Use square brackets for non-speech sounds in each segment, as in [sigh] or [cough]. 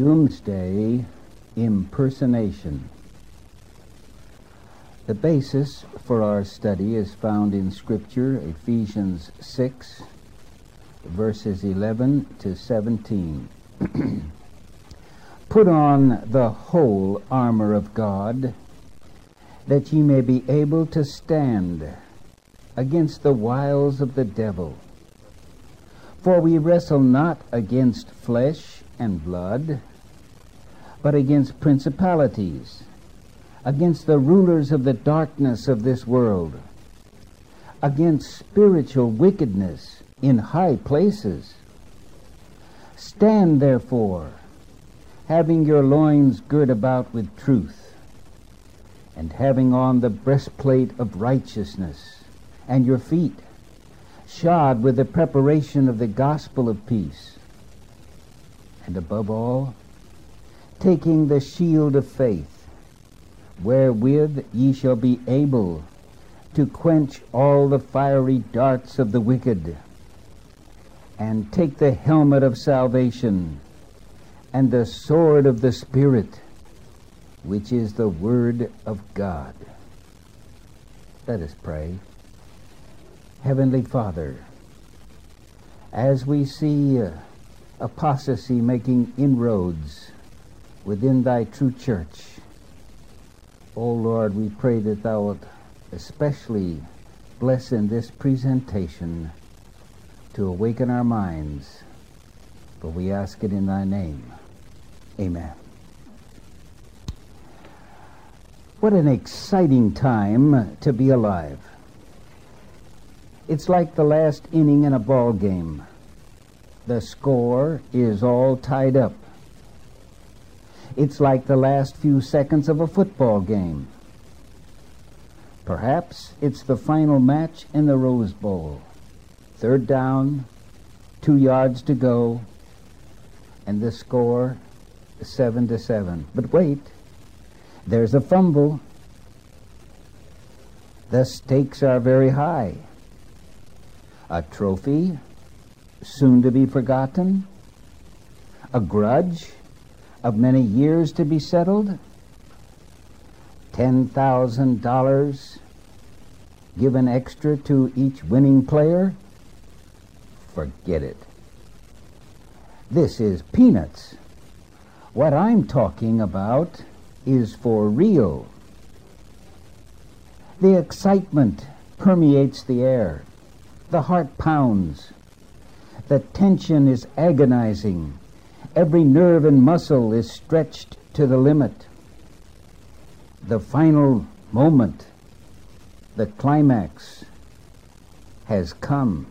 Doomsday Impersonation. The basis for our study is found in Scripture, Ephesians 6, verses 11 to 17. [clears throat] Put on the whole armor of God, that ye may be able to stand against the wiles of the devil. For we wrestle not against flesh and blood, but against principalities, against the rulers of the darkness of this world, against spiritual wickedness in high places. Stand therefore, having your loins girt about with truth, and having on the breastplate of righteousness, and your feet shod with the preparation of the gospel of peace. And above all, taking the shield of faith, wherewith ye shall be able to quench all the fiery darts of the wicked, and take the helmet of salvation, and the sword of the Spirit, which is the Word of God. Let us pray. Heavenly Father, as we see uh, apostasy making inroads within thy true church, O Lord, we pray that thou wilt especially bless in this presentation to awaken our minds. For we ask it in thy name. Amen. What an exciting time to be alive. It's like the last inning in a ball game. The score is all tied up. It's like the last few seconds of a football game. Perhaps it's the final match in the Rose Bowl. Third down, two yards to go, and the score seven to seven. But wait, there's a fumble. The stakes are very high. A trophy, soon to be forgotten. A grudge of many years to be settled. $10,000 given extra to each winning player. Forget it. This is peanuts. What I'm talking about is for real. The excitement permeates the air. The heart pounds. The tension is agonizing. Every nerve and muscle is stretched to the limit. The final moment, the climax, has come.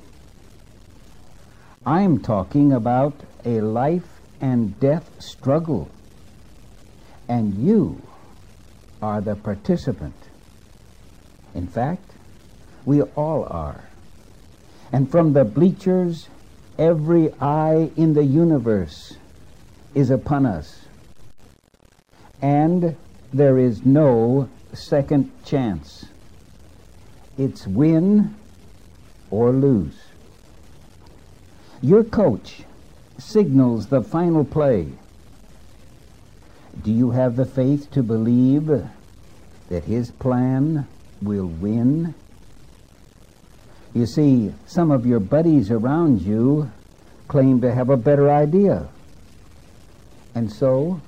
I'm talking about a life and death struggle. And you are the participant. In fact, we all are. And from the bleachers, every eye in the universe is upon us. And there is no second chance. It's win or lose. Your coach signals the final play. Do you have the faith to believe that his plan will win? You see, some of your buddies around you claim to have a better idea. And so,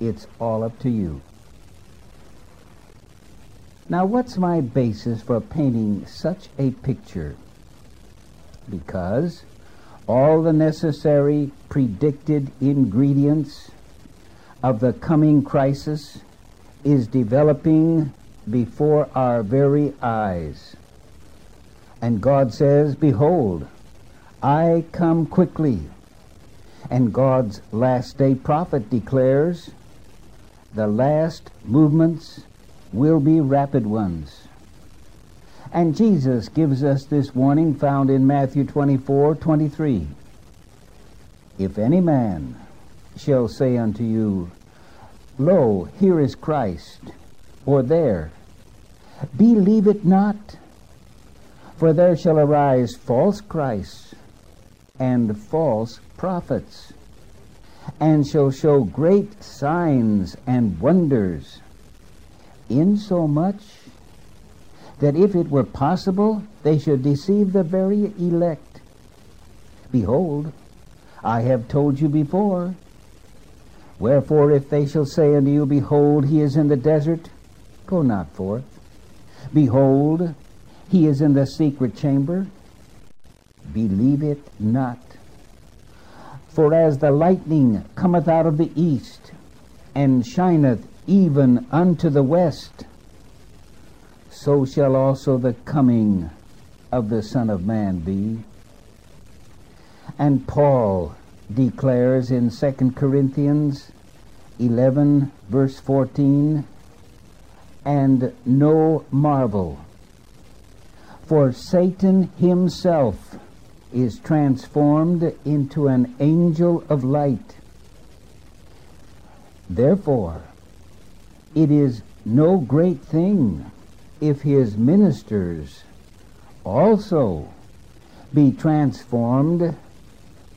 it's all up to you. Now, what's my basis for painting such a picture? Because all the necessary predicted ingredients of the coming crisis is developing before our very eyes. And God says, Behold, I come quickly. And God's last day prophet declares, The last movements will be rapid ones. And Jesus gives us this warning found in Matthew 24 23. If any man shall say unto you, Lo, here is Christ, or there, believe it not, for there shall arise false Christs and false prophets, and shall show great signs and wonders, insomuch that if it were possible, they should deceive the very elect. Behold, I have told you before. Wherefore, if they shall say unto you, Behold, he is in the desert, go not forth. Behold, he is in the secret chamber, believe it not. For as the lightning cometh out of the east, and shineth even unto the west, so shall also the coming of the Son of Man be. And Paul declares in 2 Corinthians 11, verse 14, and no marvel, for Satan himself is transformed into an angel of light. Therefore, it is no great thing if his ministers also be transformed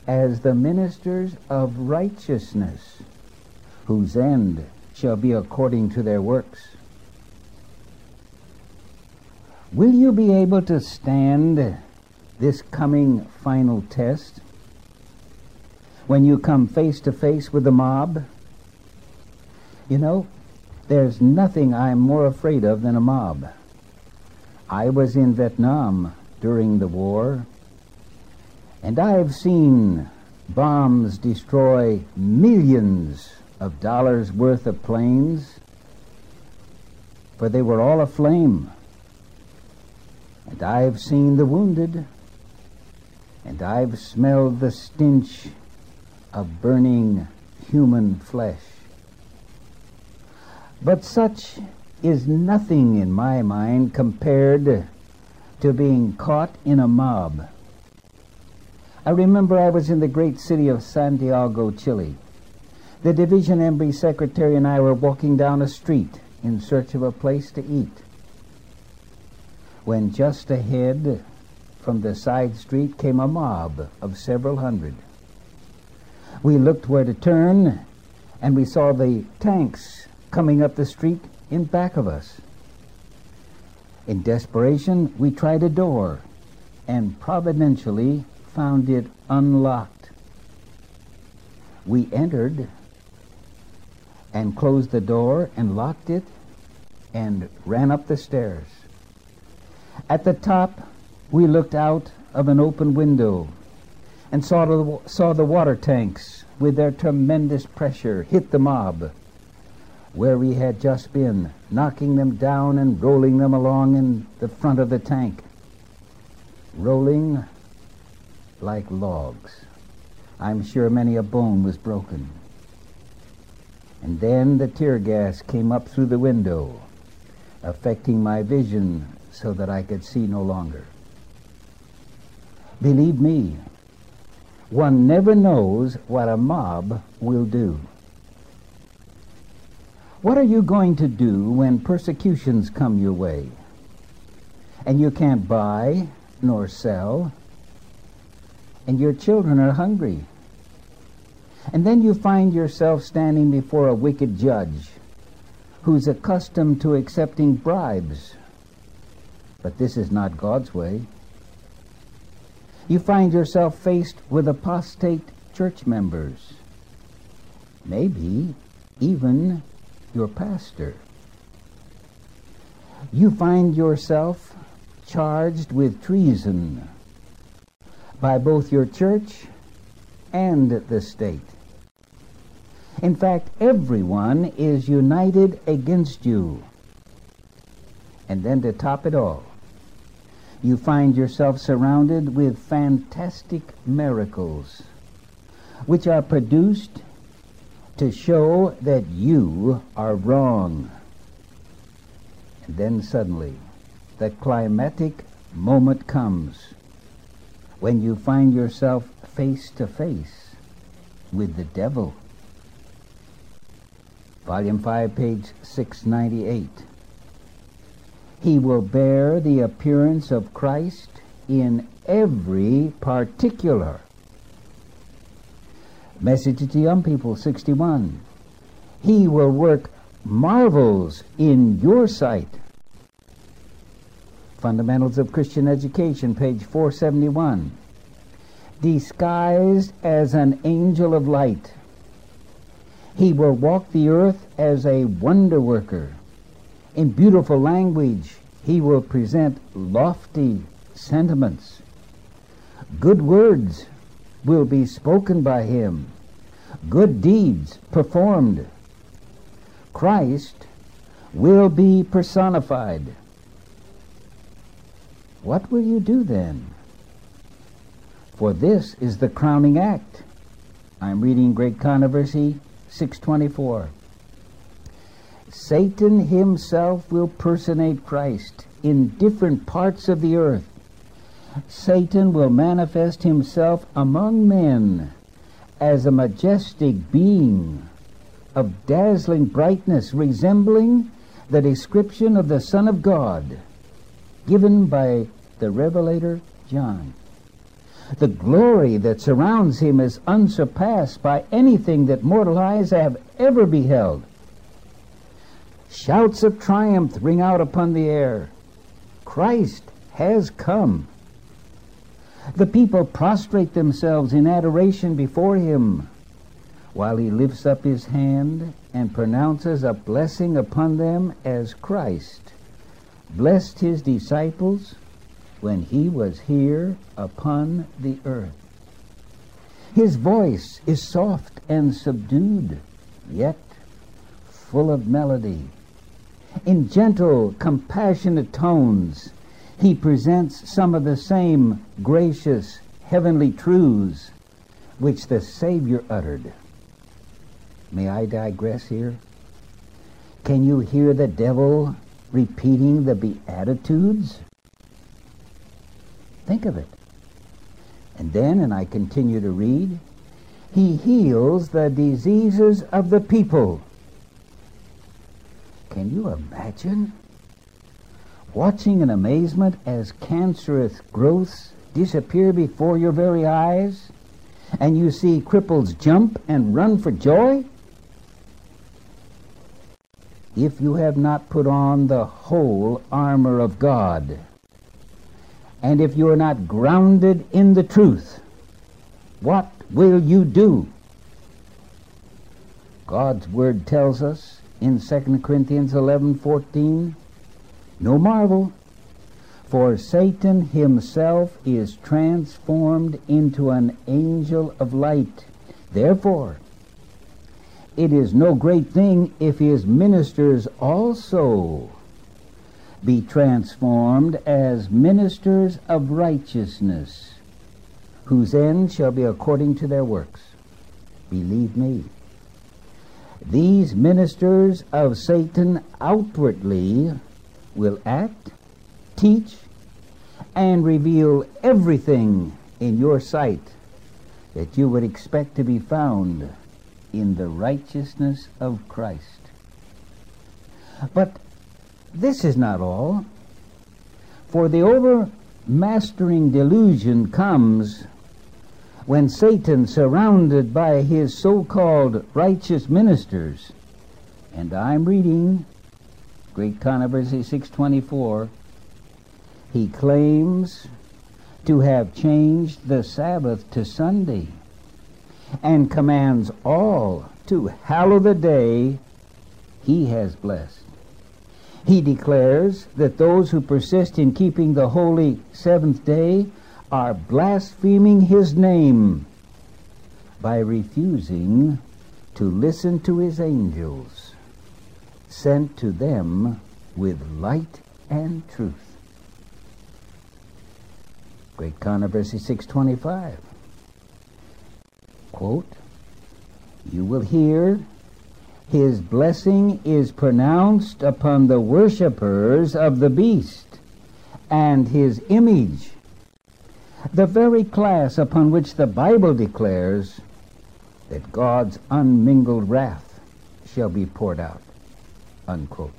as the ministers of righteousness, whose end shall be according to their works. Will you be able to stand this coming final test when you come face to face with the mob? You know, there's nothing I'm more afraid of than a mob. I was in Vietnam during the war, and I've seen bombs destroy millions of dollars worth of planes, for they were all aflame. And I've seen the wounded, and I've smelled the stench of burning human flesh. But such is nothing in my mind compared to being caught in a mob. I remember I was in the great city of Santiago, Chile. The division embassy secretary and I were walking down a street in search of a place to eat. When just ahead from the side street came a mob of several hundred. We looked where to turn, and we saw the tanks coming up the street in back of us. In desperation, we tried a door and providentially found it unlocked. We entered and closed the door and locked it and ran up the stairs. At the top, we looked out of an open window and saw the, saw the water tanks with their tremendous pressure hit the mob where we had just been, knocking them down and rolling them along in the front of the tank. Rolling like logs. I'm sure many a bone was broken. And then the tear gas came up through the window, affecting my vision so that I could see no longer. Believe me, one never knows what a mob will do. What are you going to do when persecutions come your way and you can't buy nor sell and your children are hungry? And then you find yourself standing before a wicked judge who's accustomed to accepting bribes. But this is not God's way. You find yourself faced with apostate church members, maybe even your pastor. You find yourself charged with treason by both your church and the state. In fact, everyone is united against you. And then to top it all, you find yourself surrounded with fantastic miracles, which are produced to show that you are wrong. And then suddenly, the climatic moment comes when you find yourself face to face with the devil. Volume 5, page 698. He will bear the appearance of Christ in every particular Message to Young People 61. He will work marvels in your sight. Fundamentals of Christian Education, page 471. Disguised as an angel of light, he will walk the earth as a wonder worker. In beautiful language, he will present lofty sentiments. Good words will be spoken by him, good deeds performed. Christ will be personified. What will you do then? For this is the crowning act. I'm reading Great Controversy 624. Satan himself will personate Christ in different parts of the earth Satan will manifest himself among men as a majestic being of dazzling brightness, resembling the description of the Son of God given by the Revelator John. The glory that surrounds him is unsurpassed by anything that mortal eyes have ever beheld. Shouts of triumph ring out upon the air. Christ has come. The people prostrate themselves in adoration before him while he lifts up his hand and pronounces a blessing upon them as Christ blessed his disciples when he was here upon the earth. His voice is soft and subdued, yet full of melody. In gentle, compassionate tones, he presents some of the same gracious heavenly truths which the Savior uttered. May I digress here? Can you hear the devil repeating the Beatitudes? Think of it. And then, and I continue to read, he heals the diseases of the people. Can you imagine? watching in amazement as cancerous growths disappear before your very eyes, and you see cripples jump and run for joy? If you have not put on the whole armor of God, and if you are not grounded in the truth, what will you do? God's word tells us in 2 Corinthians 11:14 no marvel, for Satan himself is transformed into an angel of light. Therefore, it is no great thing if his ministers also be transformed as ministers of righteousness, whose end shall be according to their works. Believe me. These ministers of Satan outwardly will act, teach, and reveal everything in your sight that you would expect to be found in the righteousness of Christ. But this is not all. For the overmastering delusion comes when Satan, surrounded by his so called righteous ministers, and I'm reading Great Controversy 624, he claims to have changed the Sabbath to Sunday and commands all to hallow the day he has blessed. He declares that those who persist in keeping the holy seventh day are blaspheming his name by refusing to listen to his angels sent to them with light and truth. Great Controversy 625. Quote, You will hear his blessing is pronounced upon the worshippers of the beast and his image, the very class upon which the Bible declares that God's unmingled wrath shall be poured out. Unquote.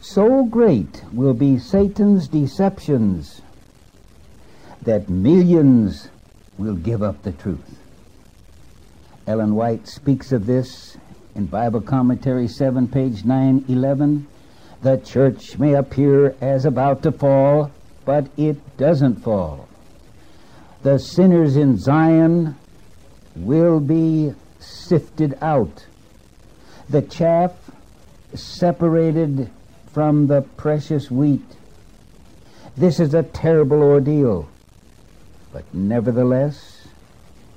So great will be Satan's deceptions that millions will give up the truth. Ellen White speaks of this in Bible Commentary 7, page 911. The church may appear as about to fall, but it doesn't fall. The sinners in Zion will be sifted out. The chaff separated from the precious wheat. This is a terrible ordeal, but nevertheless,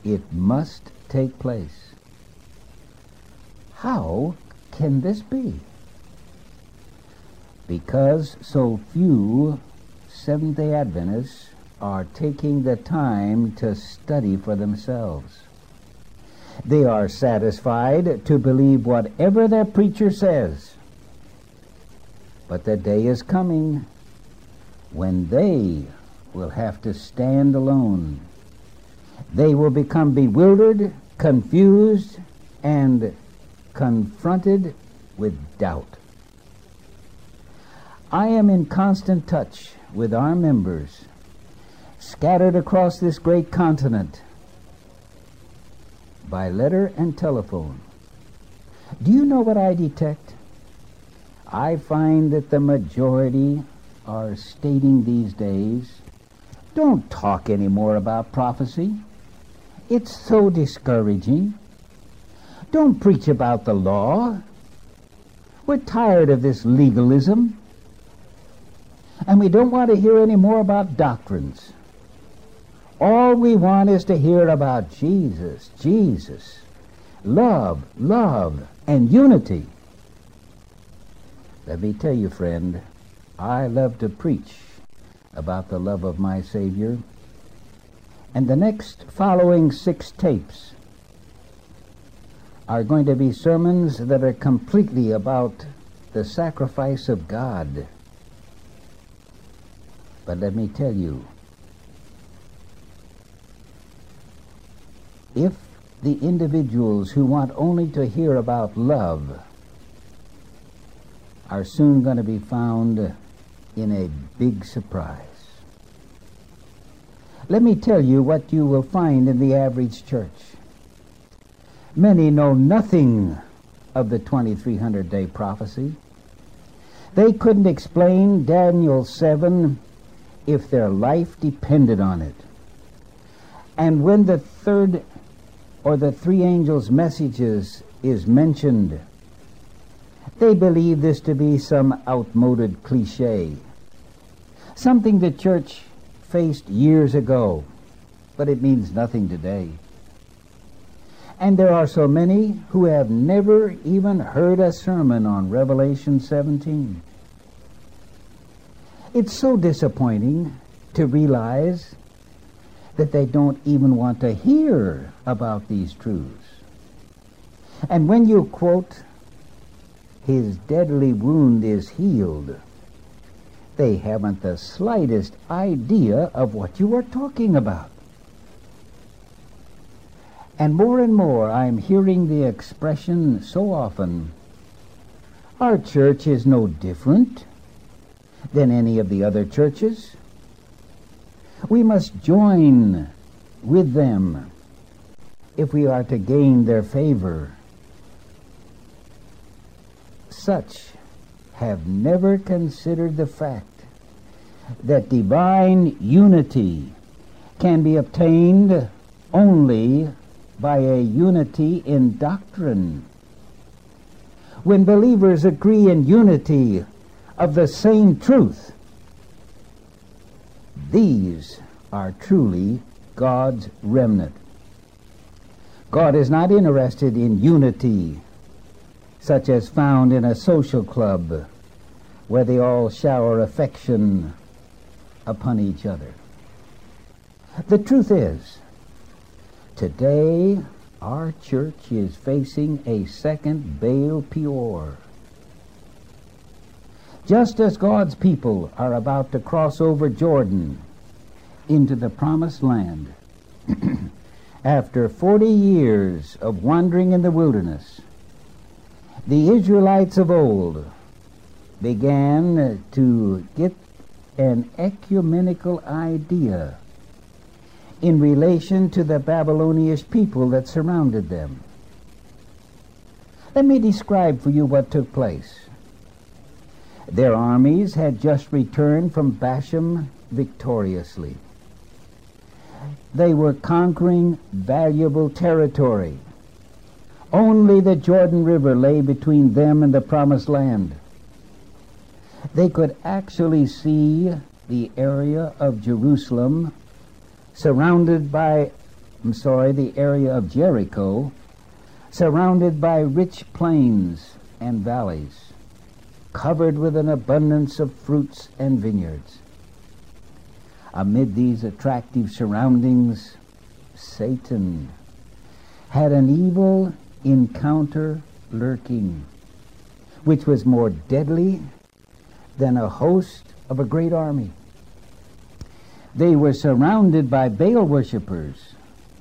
it must take place. How can this be? Because so few Seventh day Adventists are taking the time to study for themselves. They are satisfied to believe whatever their preacher says. But the day is coming when they will have to stand alone. They will become bewildered, confused, and confronted with doubt. I am in constant touch with our members scattered across this great continent by letter and telephone. Do you know what I detect? I find that the majority are stating these days don't talk any more about prophecy. It's so discouraging. Don't preach about the law. We're tired of this legalism. And we don't want to hear any more about doctrines. All we want is to hear about Jesus, Jesus, love, love, and unity. Let me tell you, friend, I love to preach about the love of my Savior. And the next following six tapes are going to be sermons that are completely about the sacrifice of God. But let me tell you, if the individuals who want only to hear about love are soon going to be found in a big surprise. Let me tell you what you will find in the average church. Many know nothing of the 2300 day prophecy. They couldn't explain Daniel 7 if their life depended on it. And when the third or the three angels' messages is mentioned, they believe this to be some outmoded cliche, something the church faced years ago, but it means nothing today. And there are so many who have never even heard a sermon on Revelation 17. It's so disappointing to realize that they don't even want to hear about these truths. And when you quote, his deadly wound is healed, they haven't the slightest idea of what you are talking about. And more and more I'm hearing the expression so often, our church is no different than any of the other churches. We must join with them if we are to gain their favor. Such have never considered the fact that divine unity can be obtained only by a unity in doctrine. When believers agree in unity of the same truth, these are truly God's remnant. God is not interested in unity such as found in a social club where they all shower affection upon each other. The truth is, today our church is facing a second Baal Peor. Just as God's people are about to cross over Jordan into the promised land, [clears throat] after 40 years of wandering in the wilderness, the Israelites of old began to get an ecumenical idea in relation to the Babylonish people that surrounded them. Let me describe for you what took place. Their armies had just returned from Bashan victoriously. They were conquering valuable territory. Only the Jordan River lay between them and the Promised Land. They could actually see the area of Jerusalem surrounded by, I'm sorry, the area of Jericho, surrounded by rich plains and valleys, covered with an abundance of fruits and vineyards. Amid these attractive surroundings, Satan had an evil encounter lurking, which was more deadly than a host of a great army. They were surrounded by Baal worshippers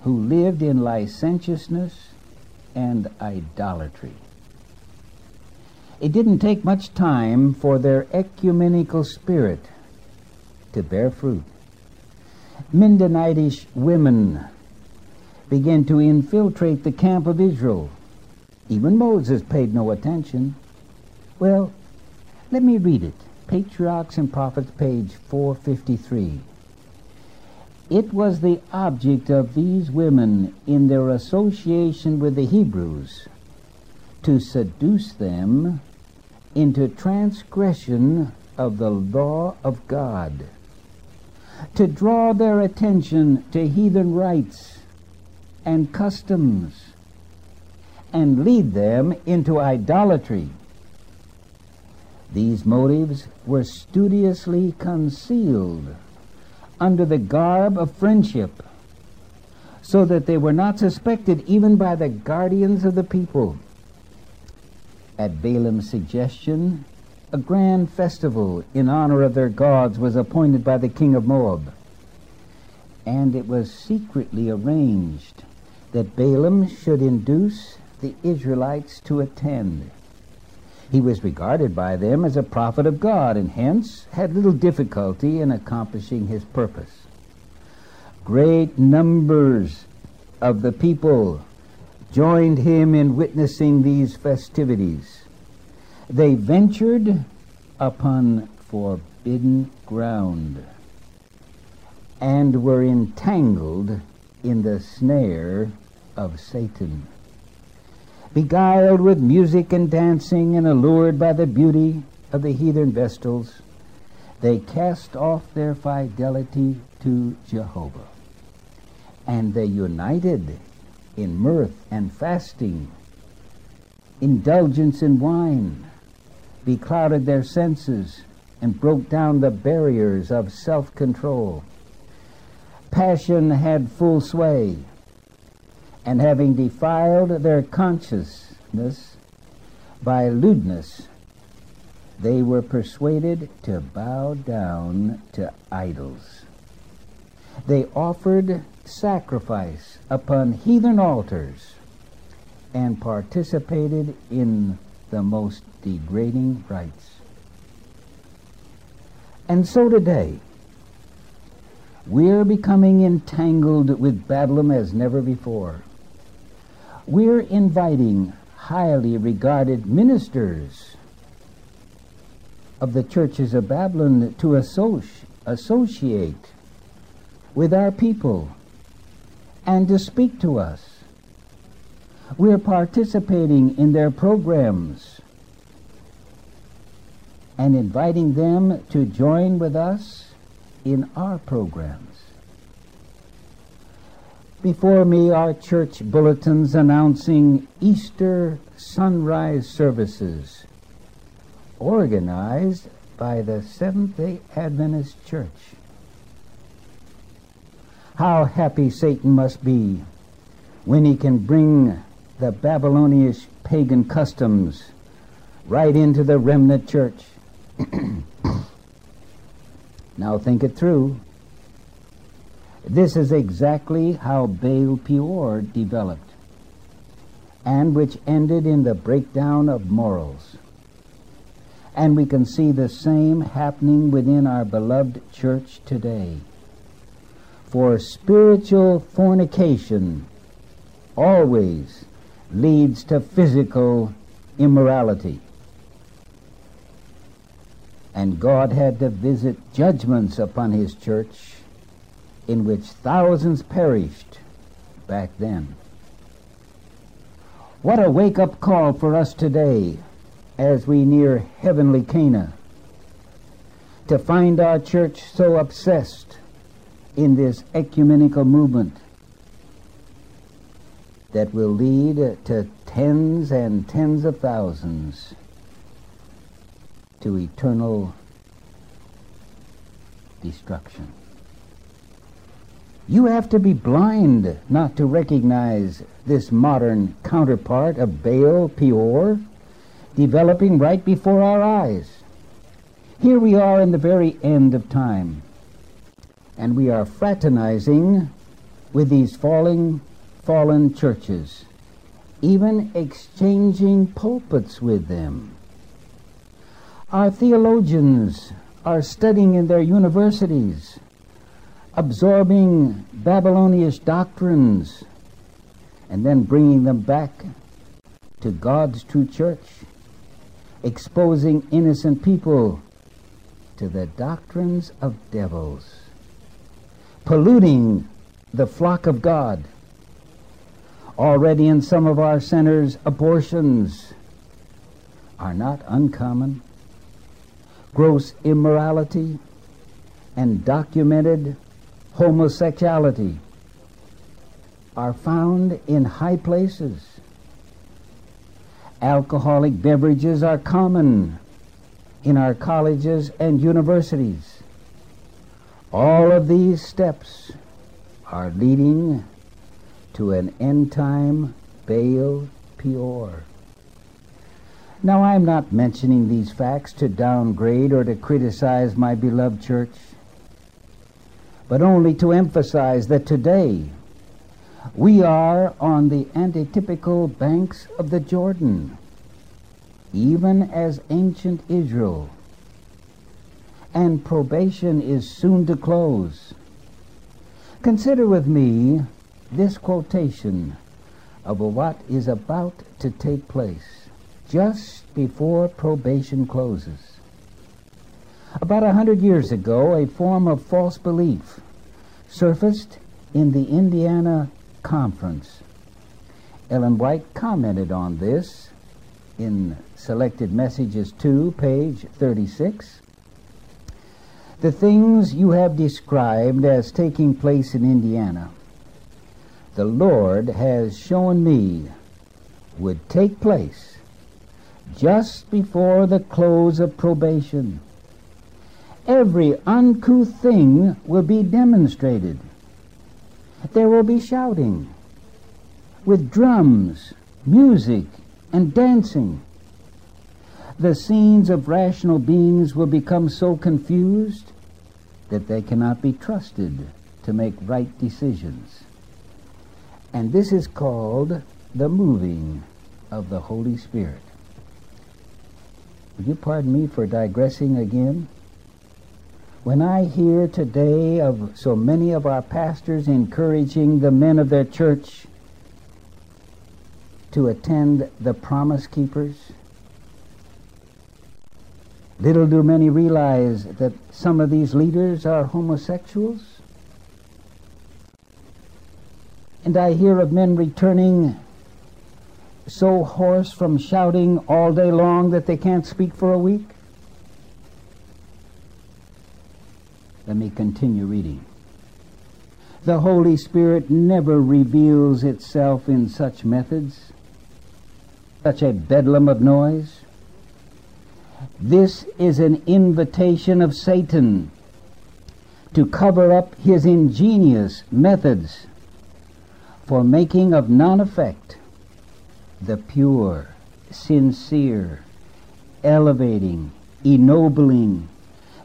who lived in licentiousness and idolatry. It didn't take much time for their ecumenical spirit to bear fruit. Midianitish women began to infiltrate the camp of Israel. Even Moses paid no attention. Well, let me read it. Patriarchs and Prophets, page 453. It was the object of these women in their association with the Hebrews to seduce them into transgression of the law of God, to draw their attention to heathen rites and customs, and lead them into idolatry. These motives were studiously concealed under the garb of friendship, so that they were not suspected even by the guardians of the people. At Balaam's suggestion, a grand festival in honor of their gods was appointed by the king of Moab, and it was secretly arranged that Balaam should induce the Israelites to attend. He was regarded by them as a prophet of God and hence had little difficulty in accomplishing his purpose. Great numbers of the people joined him in witnessing these festivities. They ventured upon forbidden ground and were entangled in the snare of Satan beguiled with music and dancing and allured by the beauty of the heathen vestals, they cast off their fidelity to Jehovah. And they united in mirth and fasting, indulgence in wine, beclouded their senses, and broke down the barriers of self control. Passion had full sway and having defiled their consciousness by lewdness, they were persuaded to bow down to idols. They offered sacrifice upon heathen altars and participated in the most degrading rites. And so today, we're becoming entangled with Babylon as never before we're inviting highly regarded ministers of the churches of Babylon to associ- associate with our people and to speak to us. We're participating in their programs and inviting them to join with us in our programs. Before me are church bulletins announcing Easter sunrise services organized by the Seventh day Adventist Church. How happy Satan must be when he can bring the Babylonian pagan customs right into the remnant church. [clears throat] now think it through. This is exactly how Baal Peor developed, and which ended in the breakdown of morals. And we can see the same happening within our beloved church today. For spiritual fornication always leads to physical immorality. And God had to visit judgments upon his church in which thousands perished back then. What a wake up call for us today as we near heavenly Canaan to find our church so obsessed in this ecumenical movement that will lead to tens and tens of thousands to eternal destruction. You have to be blind not to recognize this modern counterpart of Baal Peor developing right before our eyes. Here we are in the very end of time, and we are fraternizing with these falling, fallen churches, even exchanging pulpits with them. Our theologians are studying in their universities, absorbing Babylonish doctrines, and then bringing them back to God's true church, exposing innocent people to the doctrines of devils, polluting the flock of God. Already in some of our centers, abortions are not uncommon gross immorality, and documented homosexuality are found in high places. Alcoholic beverages are common in our colleges and universities. All of these steps are leading to an end time Baal Peor. Now, I'm not mentioning these facts to downgrade or to criticize my beloved church, but only to emphasize that today we are on the antitypical banks of the Jordan, even as ancient Israel, and probation is soon to close. Consider with me this quotation of what is about to take place just before probation closes. About a hundred years ago, a form of false belief surfaced in the Indiana Conference. Ellen White commented on this in Selected Messages 2, page 36. The things you have described as taking place in Indiana, the Lord has shown me would take place just before the close of probation. Every uncouth thing will be demonstrated. There will be shouting with drums, music, and dancing. The scenes of rational beings will become so confused that they cannot be trusted to make right decisions. And this is called the moving of the Holy Spirit. Will you pardon me for digressing again? When I hear today of so many of our pastors encouraging the men of their church to attend the Promise Keepers, little do many realize that some of these leaders are homosexuals. And I hear of men returning so hoarse from shouting all day long that they can't speak for a week? Let me continue reading. The Holy Spirit never reveals itself in such methods, such a bedlam of noise. This is an invitation of Satan to cover up his ingenious methods for making of none effect the pure, sincere, elevating, ennobling,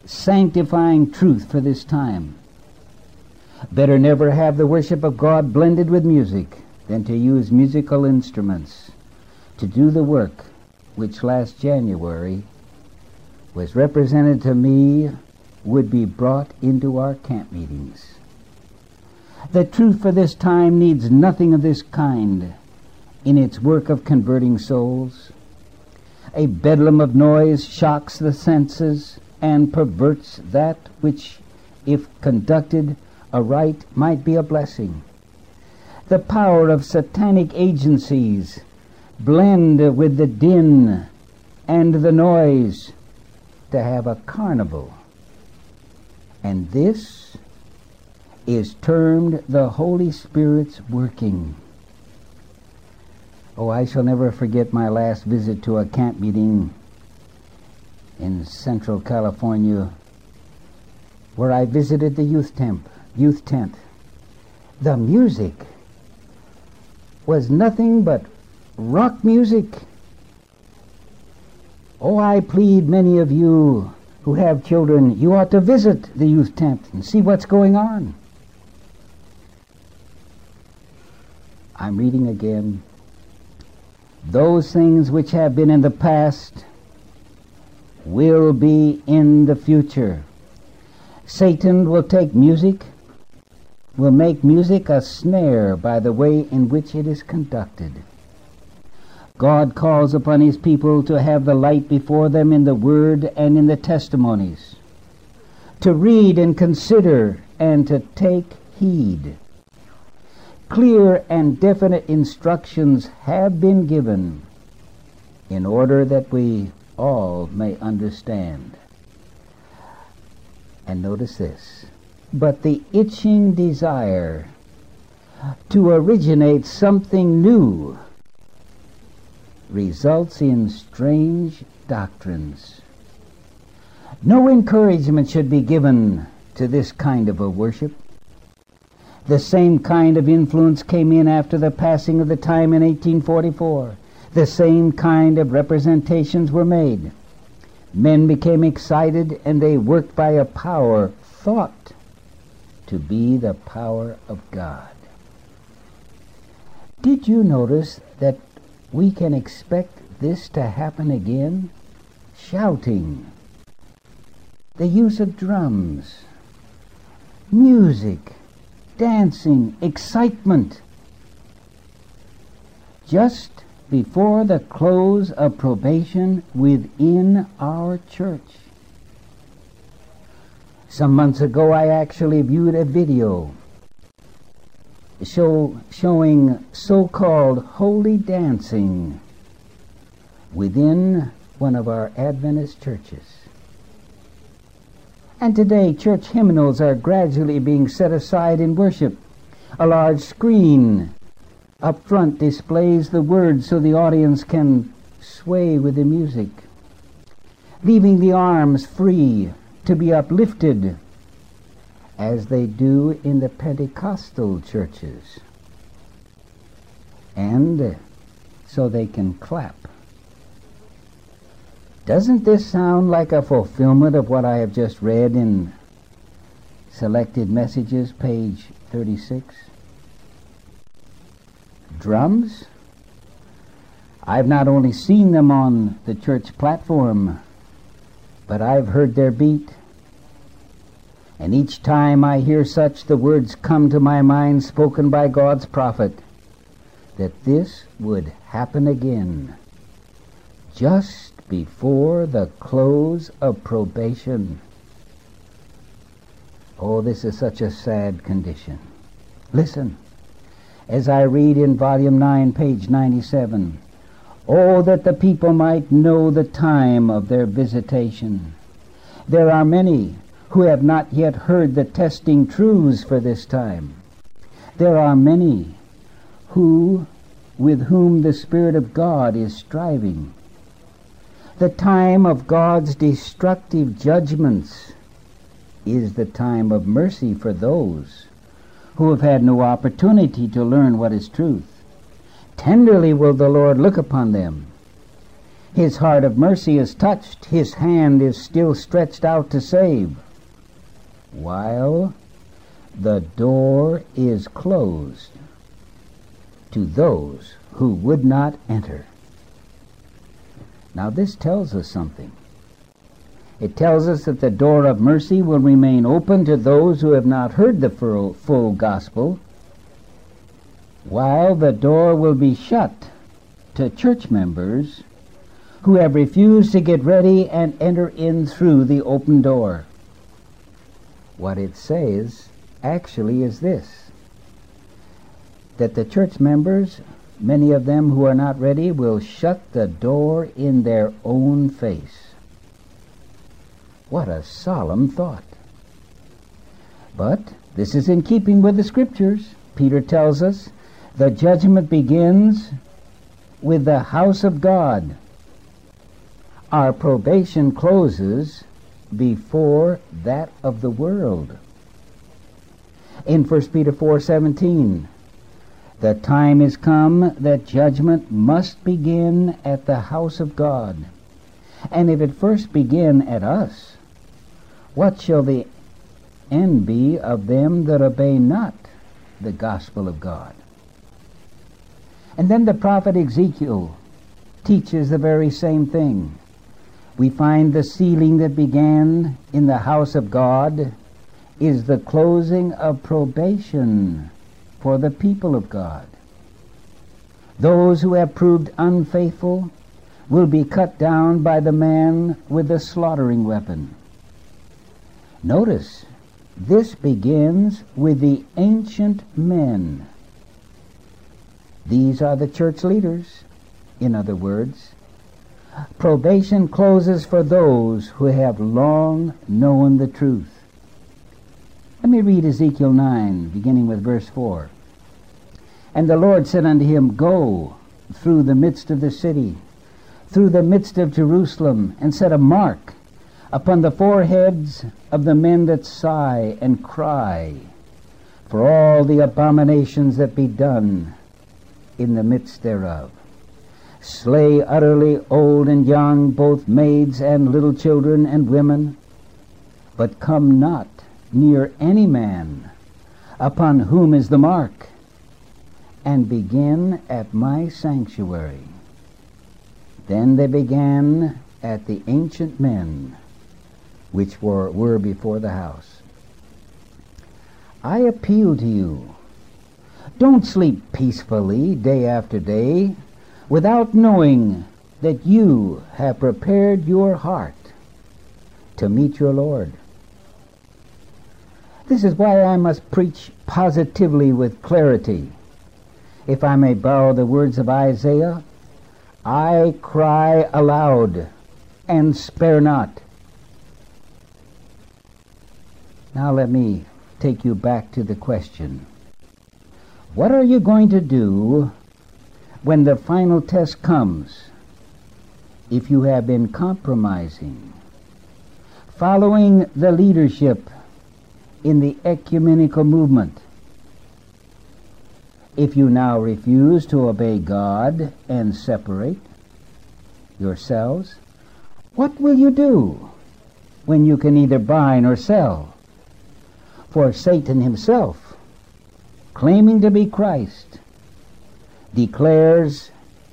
sanctifying truth for this time. Better never have the worship of God blended with music than to use musical instruments to do the work which last January was represented to me would be brought into our camp meetings. The truth for this time needs nothing of this kind in its work of converting souls. A bedlam of noise shocks the senses and perverts that which, if conducted aright, might be a blessing. The power of satanic agencies blend with the din and the noise to have a carnival. And this is termed the Holy Spirit's working. Oh, I shall never forget my last visit to a camp meeting in Central California where I visited the youth tent. Youth tent. The music was nothing but rock music. Oh, I plead many of you who have children, you ought to visit the youth tent and see what's going on. I'm reading again. Those things which have been in the past will be in the future. Satan will take music, will make music a snare by the way in which it is conducted. God calls upon his people to have the light before them in the Word and in the testimonies, to read and consider and to take heed. Clear and definite instructions have been given in order that we all may understand. And notice this. But the itching desire to originate something new results in strange doctrines. No encouragement should be given to this kind of a worship. The same kind of influence came in after the passing of the time in 1844. The same kind of representations were made. Men became excited and they worked by a power thought to be the power of God. Did you notice that we can expect this to happen again? Shouting, the use of drums, music, dancing, excitement. Just before the close of probation within our church. Some months ago, I actually viewed a video show, showing so called holy dancing within one of our Adventist churches. And today, church hymnals are gradually being set aside in worship. A large screen up front displays the words so the audience can sway with the music, leaving the arms free to be uplifted as they do in the Pentecostal churches. And so they can clap. Doesn't this sound like a fulfillment of what I have just read in Selected Messages, page 36? Drums? I've not only seen them on the church platform, but I've heard their beat and each time I hear such, the words come to my mind spoken by God's prophet that this would happen again just before the close of probation. Oh, this is such a sad condition. Listen, as I read in volume 9, page 97. Oh, that the people might know the time of their visitation. There are many who have not yet heard the testing truths for this time. There are many who, with whom the Spirit of God is striving. The time of God's destructive judgments is the time of mercy for those who have had no opportunity to learn what is truth. Tenderly will the Lord look upon them. His heart of mercy is touched, his hand is still stretched out to save while the door is closed to those who would not enter. Now, this tells us something. It tells us that the door of mercy will remain open to those who have not heard the full, gospel, while the door will be shut to church members who have refused to get ready and enter in through the open door. What it says actually is this that the church members, many of them who are not ready, will shut the door in their own face. What a solemn thought. But this is in keeping with the scriptures. Peter tells us the judgment begins with the house of God. Our probation closes before that of the world. In 1 Peter 4:17, the time is come that judgment must begin at the house of God. And if it first begin at us, what shall the end be of them that obey not the gospel of God? And then the prophet Ezekiel teaches the very same thing. We find the sealing that began in the house of God is the closing of probation for the people of God. Those who have proved unfaithful will be cut down by the man with the slaughtering weapon. Notice, this begins with the ancient men. These are the church leaders, in other words. Probation closes for those who have long known the truth. Let me read Ezekiel 9, beginning with verse 4. And the Lord said unto him, Go through the midst of the city, through the midst of Jerusalem, and set a mark upon the foreheads of the men that sigh and cry for all the abominations that be done in the midst thereof. Slay utterly old and young, both maids and little children and women, but come not near any man upon whom is the mark, and begin at my sanctuary. Then they began at the ancient men which were, were before the house. I appeal to you. Don't sleep peacefully day after day without knowing that you have prepared your heart to meet your Lord. This is why I must preach positively with clarity. If I may borrow the words of Isaiah, I cry aloud and spare not. Now let me take you back to the question. What are you going to do when the final test comes if you have been compromising, following the leadership in the ecumenical movement? If you now refuse to obey God and separate yourselves, what will you do when you can neither buy nor sell? For Satan himself, claiming to be Christ, declares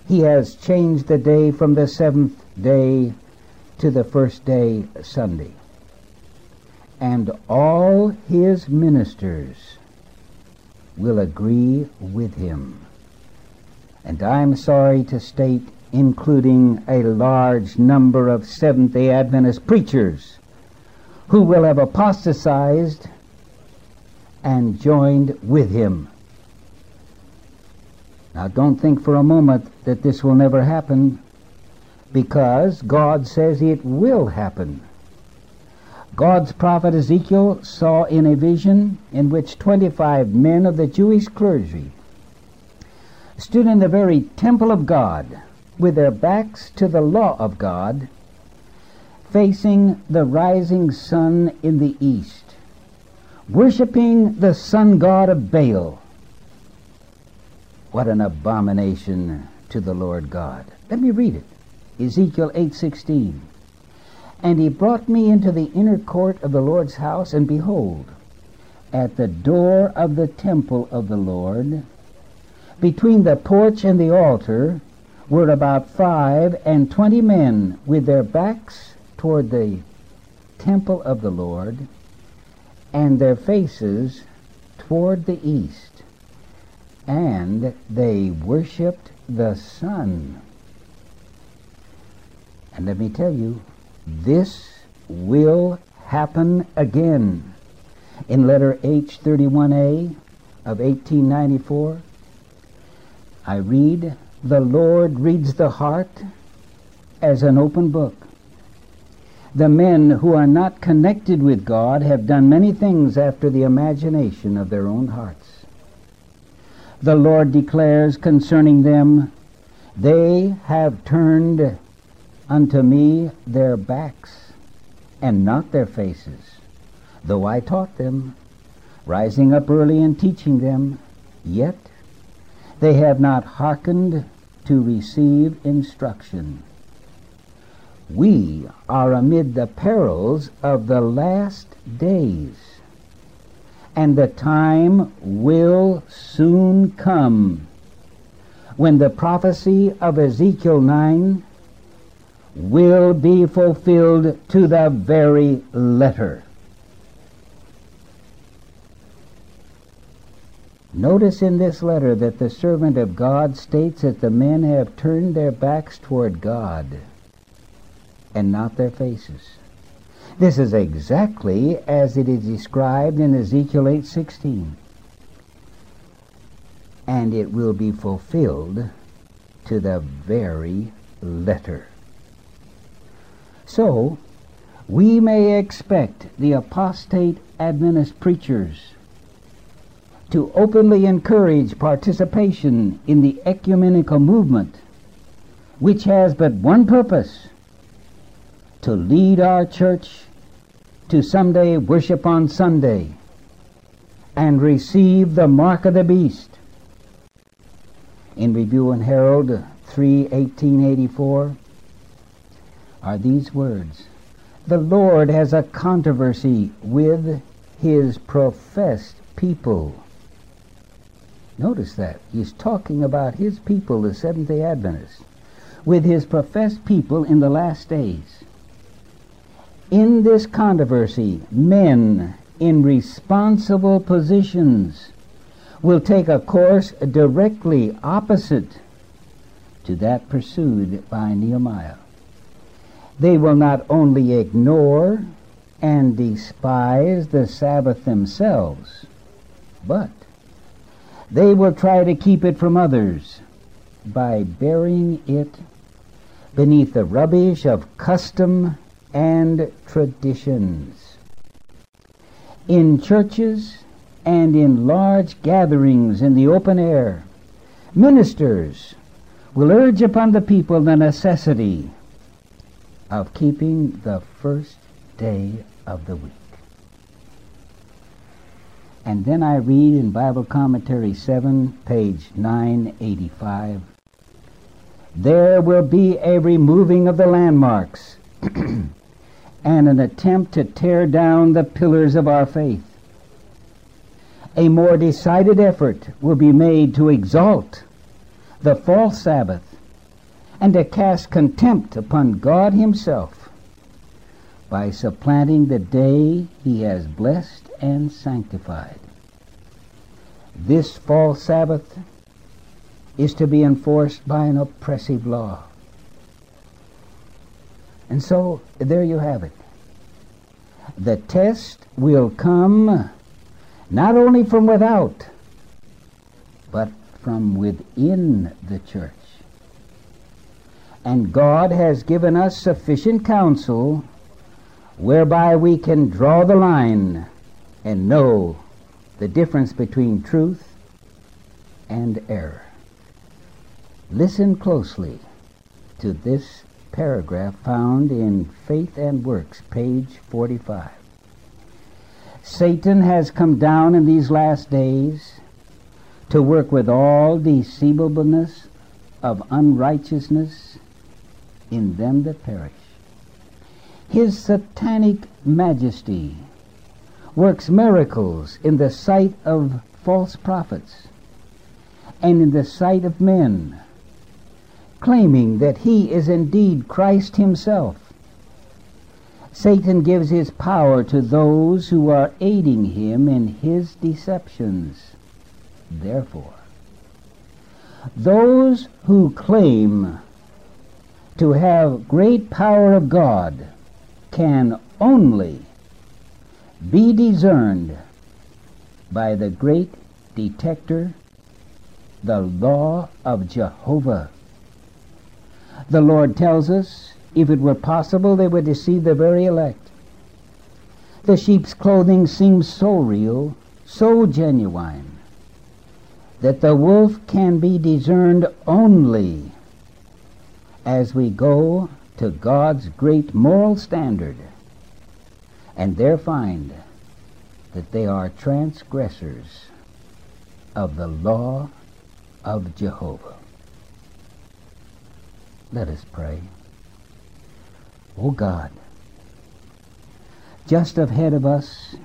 he has changed the day from the seventh day to the first day Sunday. And all his ministers will agree with him. And I'm sorry to state, including a large number of Seventh day Adventist preachers who will have apostatized and joined with him. Now, don't think for a moment that this will never happen, because God says it will happen. God's prophet Ezekiel saw in a vision in which 25 men of the Jewish clergy stood in the very temple of God with their backs to the law of God, facing the rising sun in the east worshiping the sun god of Baal. What an abomination to the Lord God. Let me read it. Ezekiel 8:16. And he brought me into the inner court of the Lord's house, and behold, at the door of the temple of the Lord, between the porch and the altar, were about five and twenty men with their backs toward the temple of the Lord, and their faces toward the east, and they worshipped the sun. And let me tell you, this will happen again. In letter H31A of 1894, I read, The Lord reads the heart as an open book. The men who are not connected with God have done many things after the imagination of their own hearts. The Lord declares concerning them, They have turned unto me their backs, and not their faces, though I taught them, rising up early and teaching them, yet they have not hearkened to receive instruction. We are amid the perils of the last days, and the time will soon come when the prophecy of Ezekiel 9 will be fulfilled to the very letter. Notice in this letter that the servant of God states that the men have turned their backs toward God and not their faces. This is exactly as it is described in Ezekiel 8:16. And it will be fulfilled to the very letter. So, we may expect the apostate Adventist preachers to openly encourage participation in the ecumenical movement, which has but one purpose to lead our church to someday worship on Sunday and receive the mark of the beast. In Review and Herald 3 1884 are these words The Lord has a controversy with his professed people Notice that. He's talking about his people, the Seventh day Adventists, with his professed people in the last days. In this controversy, men in responsible positions will take a course directly opposite to that pursued by Nehemiah. They will not only ignore and despise the Sabbath themselves, but they will try to keep it from others by burying it beneath the rubbish of custom and traditions. In churches and in large gatherings in the open air, ministers will urge upon the people the necessity of keeping the first day of the week. And then I read in Bible Commentary 7, page 985, there will be a removing of the landmarks [clears throat] and an attempt to tear down the pillars of our faith. A more decided effort will be made to exalt the false Sabbath and to cast contempt upon God Himself by supplanting the day He has blessed and sanctified. This false Sabbath is to be enforced by an oppressive law. And so there you have it. The test will come not only from without, but from within the church. And God has given us sufficient counsel whereby we can draw the line and know the difference between truth and error. Listen closely to this paragraph found in Faith and Works, page 45. Satan has come down in these last days to work with all deceivableness of unrighteousness in them that perish. His satanic majesty works miracles in the sight of false prophets and in the sight of men, claiming that he is indeed Christ himself. Satan gives his power to those who are aiding him in his deceptions. Therefore, those who claim to have great power of God can only be discerned by the great detector, the law of Jehovah. The Lord tells us if it were possible, they would deceive the very elect. The sheep's clothing seems so real, so genuine, that the wolf can be discerned only as we go to God's great moral standard and there find that they are transgressors of the law of Jehovah. Let us pray. O God, just ahead of us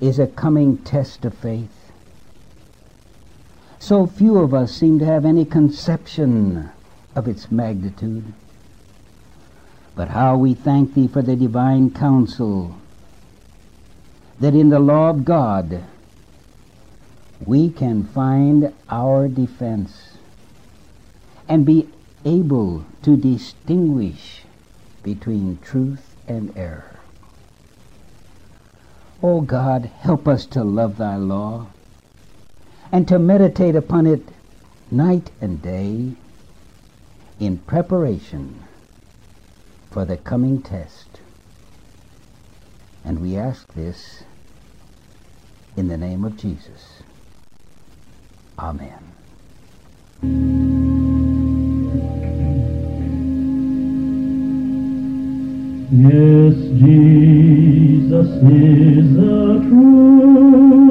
is a coming test of faith. So few of us seem to have any conception of its magnitude. But how we thank Thee for the divine counsel that in the law of God we can find our defense and be able to distinguish between truth and error. O God, help us to love thy law and to meditate upon it night and day in preparation for the coming test. And we ask this in the name of Jesus. Amen. Yes, Jesus is the truth.